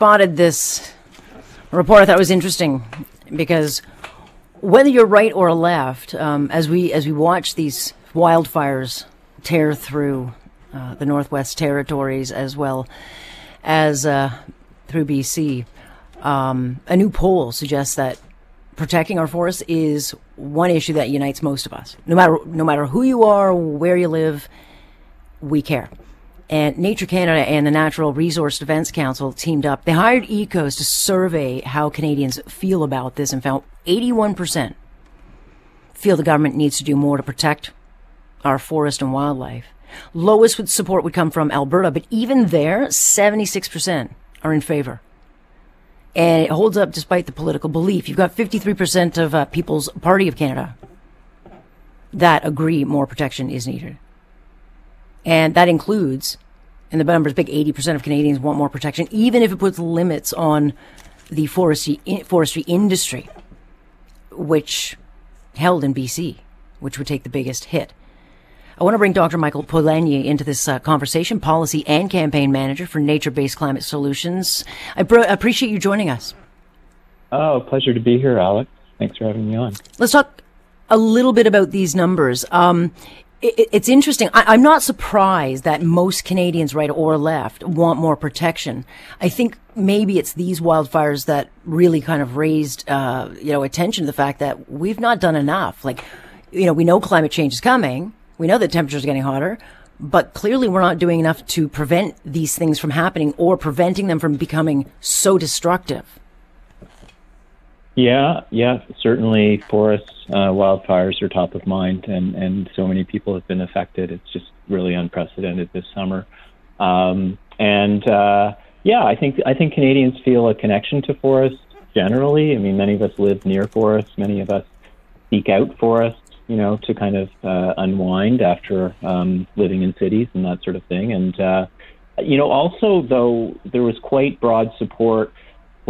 spotted this report. I thought was interesting because whether you're right or left, um, as we as we watch these wildfires tear through uh, the Northwest Territories as well as uh, through BC, um, a new poll suggests that protecting our forests is one issue that unites most of us. No matter no matter who you are, where you live, we care. And Nature Canada and the Natural Resource Defence Council teamed up. They hired EKOS to survey how Canadians feel about this and found 81% feel the government needs to do more to protect our forest and wildlife. Lowest support would come from Alberta, but even there, 76% are in favor. And it holds up despite the political belief. You've got 53% of uh, People's Party of Canada that agree more protection is needed. And that includes, and the number's big, 80% of Canadians want more protection, even if it puts limits on the forestry, forestry industry, which held in BC, which would take the biggest hit. I want to bring Dr. Michael Polanyi into this uh, conversation, policy and campaign manager for Nature Based Climate Solutions. I bro- appreciate you joining us. Oh, pleasure to be here, Alex. Thanks for having me on. Let's talk a little bit about these numbers. Um, it's interesting. I, am not surprised that most Canadians, right or left, want more protection. I think maybe it's these wildfires that really kind of raised, uh, you know, attention to the fact that we've not done enough. Like, you know, we know climate change is coming. We know that temperatures are getting hotter, but clearly we're not doing enough to prevent these things from happening or preventing them from becoming so destructive. Yeah, yeah, certainly forests, uh, wildfires are top of mind, and, and so many people have been affected. It's just really unprecedented this summer. Um, and uh, yeah, I think I think Canadians feel a connection to forests generally. I mean, many of us live near forests. Many of us seek out forests, you know, to kind of uh, unwind after um, living in cities and that sort of thing. And uh, you know, also though there was quite broad support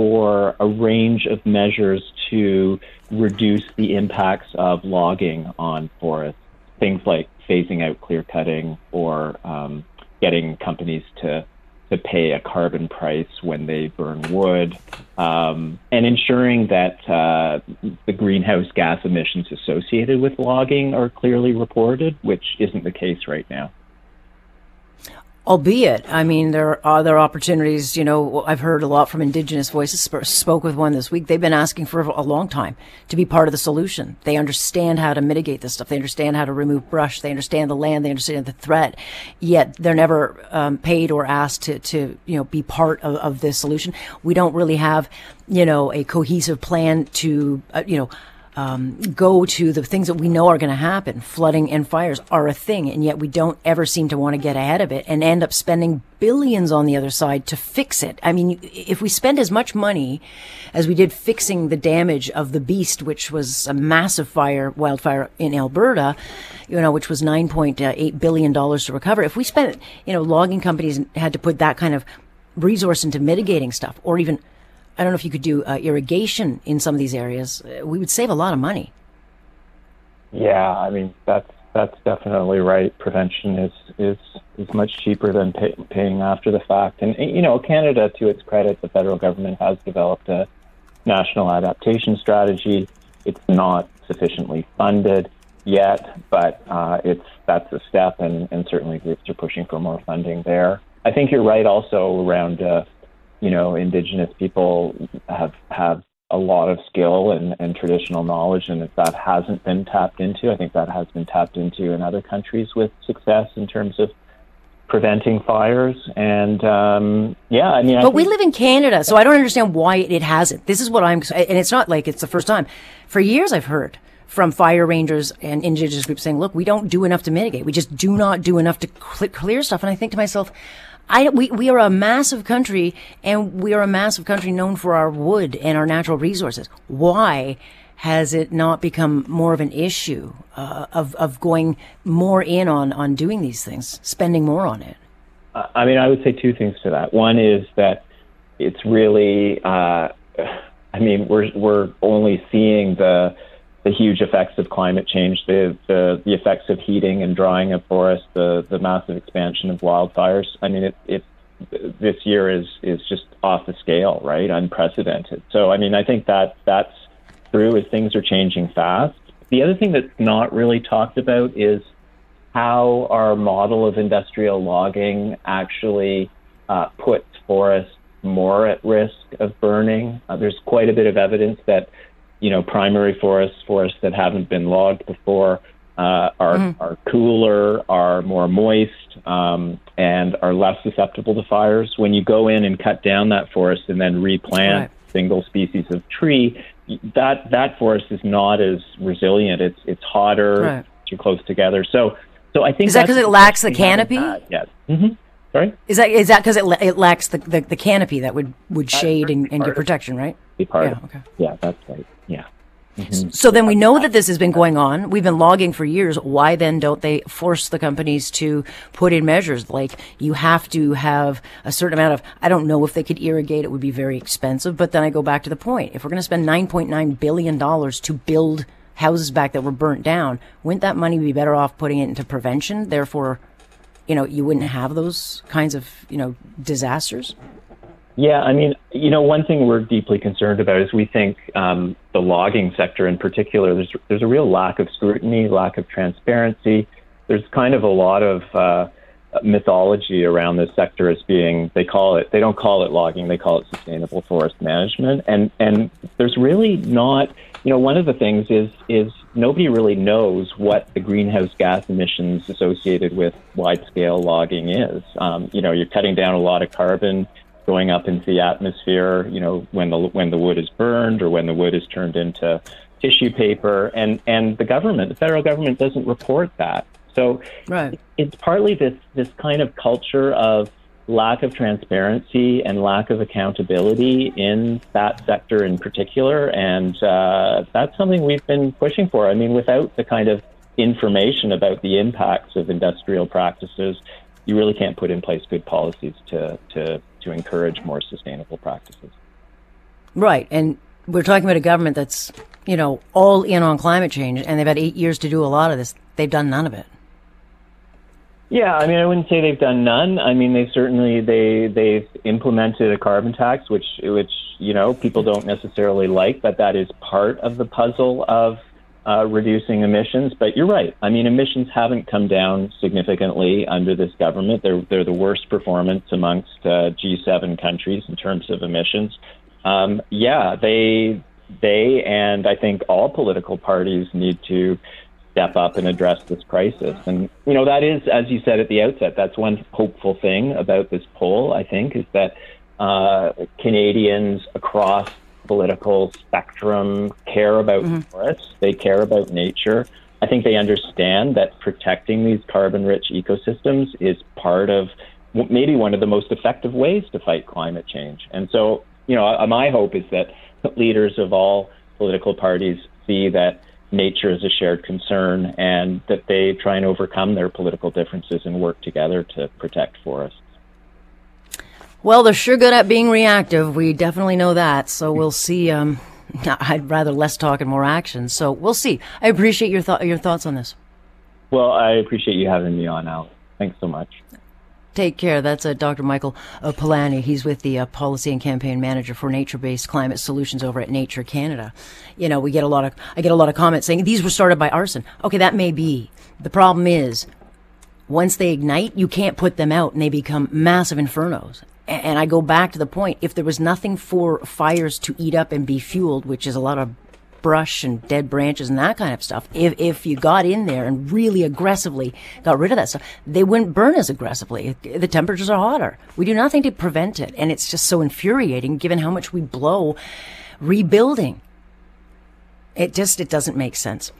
for a range of measures to reduce the impacts of logging on forests. Things like phasing out clear cutting or um, getting companies to to pay a carbon price when they burn wood, um, and ensuring that uh, the greenhouse gas emissions associated with logging are clearly reported, which isn't the case right now albeit i mean there are other opportunities you know i've heard a lot from indigenous voices spoke with one this week. They've been asking for a long time to be part of the solution. They understand how to mitigate this stuff. They understand how to remove brush. They understand the land. They understand the threat. Yet they're never um, paid or asked to, to you know be part of, of this solution. We don't really have you know a cohesive plan to uh, you know um, go to the things that we know are going to happen. Flooding and fires are a thing, and yet we don't ever seem to want to get ahead of it and end up spending billions on the other side to fix it. I mean, if we spend as much money as we did fixing the damage of the beast, which was a massive fire, wildfire in Alberta, you know, which was $9.8 billion to recover, if we spent, you know, logging companies had to put that kind of resource into mitigating stuff or even I don't know if you could do uh, irrigation in some of these areas. Uh, we would save a lot of money. Yeah, I mean that's that's definitely right. Prevention is is is much cheaper than pay, paying after the fact. And you know, Canada, to its credit, the federal government has developed a national adaptation strategy. It's not sufficiently funded yet, but uh, it's that's a step, and, and certainly groups are pushing for more funding there. I think you're right also around uh, you know, indigenous people have have a lot of skill and, and traditional knowledge, and if that hasn't been tapped into, I think that has been tapped into in other countries with success in terms of preventing fires. And um, yeah, I mean, but we live in Canada, so I don't understand why it hasn't. This is what I'm, and it's not like it's the first time. For years, I've heard from fire rangers and indigenous groups saying, "Look, we don't do enough to mitigate. We just do not do enough to cl- clear stuff." And I think to myself, I, we, we are a massive country and we are a massive country known for our wood and our natural resources. Why has it not become more of an issue uh, of, of going more in on, on doing these things, spending more on it? I mean, I would say two things to that. One is that it's really, uh, I mean, we're, we're only seeing the, the huge effects of climate change, the, the, the effects of heating and drying of forests, the, the massive expansion of wildfires. I mean, it, it, this year is is just off the scale, right? Unprecedented. So I mean, I think that that's true as things are changing fast. The other thing that's not really talked about is how our model of industrial logging actually uh, puts forests more at risk of burning. Uh, there's quite a bit of evidence that, you know, primary forests, forests that haven't been logged before, uh, are mm-hmm. are cooler, are more moist, um, and are less susceptible to fires. When you go in and cut down that forest and then replant right. single species of tree, that that forest is not as resilient. It's it's hotter, right. too close together. So so I think is that because it lacks the canopy? Yes. Mm-hmm. Sorry. Is that is that because it, it lacks the, the, the, canopy that would would shade and, and give protection, right? Be part yeah. Of, okay. Yeah, that's right. Yeah. Mm-hmm. So then we know that this has been going on. We've been logging for years. Why then don't they force the companies to put in measures like you have to have a certain amount of, I don't know if they could irrigate. It would be very expensive. But then I go back to the point. If we're going to spend $9.9 billion to build houses back that were burnt down, wouldn't that money be better off putting it into prevention? Therefore, you know, you wouldn't have those kinds of, you know, disasters? Yeah, I mean, you know, one thing we're deeply concerned about is we think um, the logging sector in particular, there's there's a real lack of scrutiny, lack of transparency. There's kind of a lot of uh, mythology around this sector as being they call it they don't call it logging they call it sustainable forest management and and there's really not you know one of the things is is nobody really knows what the greenhouse gas emissions associated with wide scale logging is. Um, you know you're cutting down a lot of carbon going up into the atmosphere you know when the when the wood is burned or when the wood is turned into tissue paper. And and the government the federal government doesn't report that. So right. it's partly this this kind of culture of lack of transparency and lack of accountability in that sector in particular, and uh, that's something we've been pushing for. I mean, without the kind of information about the impacts of industrial practices, you really can't put in place good policies to to to encourage more sustainable practices. Right, and we're talking about a government that's you know all in on climate change, and they've had eight years to do a lot of this. They've done none of it. Yeah, I mean, I wouldn't say they've done none. I mean, they certainly they they've implemented a carbon tax, which which you know people don't necessarily like, but that is part of the puzzle of uh, reducing emissions. But you're right. I mean, emissions haven't come down significantly under this government. They're they're the worst performance amongst uh, G7 countries in terms of emissions. Um, yeah, they they and I think all political parties need to step up and address this crisis. And, you know, that is, as you said at the outset, that's one hopeful thing about this poll, I think, is that uh, Canadians across political spectrum care about mm-hmm. forests, they care about nature. I think they understand that protecting these carbon rich ecosystems is part of maybe one of the most effective ways to fight climate change. And so, you know, my hope is that leaders of all political parties see that nature is a shared concern and that they try and overcome their political differences and work together to protect forests. Well, they're sure good at being reactive. We definitely know that. So we'll see. Um, I'd rather less talk and more action. So we'll see. I appreciate your, th- your thoughts on this. Well, I appreciate you having me on, Al. Thanks so much. Take care. That's uh, Dr. Michael uh, Polanyi. He's with the uh, Policy and Campaign Manager for Nature-Based Climate Solutions over at Nature Canada. You know, we get a lot of, I get a lot of comments saying these were started by arson. Okay, that may be. The problem is, once they ignite, you can't put them out and they become massive infernos. And I go back to the point, if there was nothing for fires to eat up and be fueled, which is a lot of brush and dead branches and that kind of stuff, if, if you got in there and really aggressively got rid of that stuff, they wouldn't burn as aggressively. The temperatures are hotter. We do nothing to prevent it. And it's just so infuriating given how much we blow rebuilding. It just, it doesn't make sense.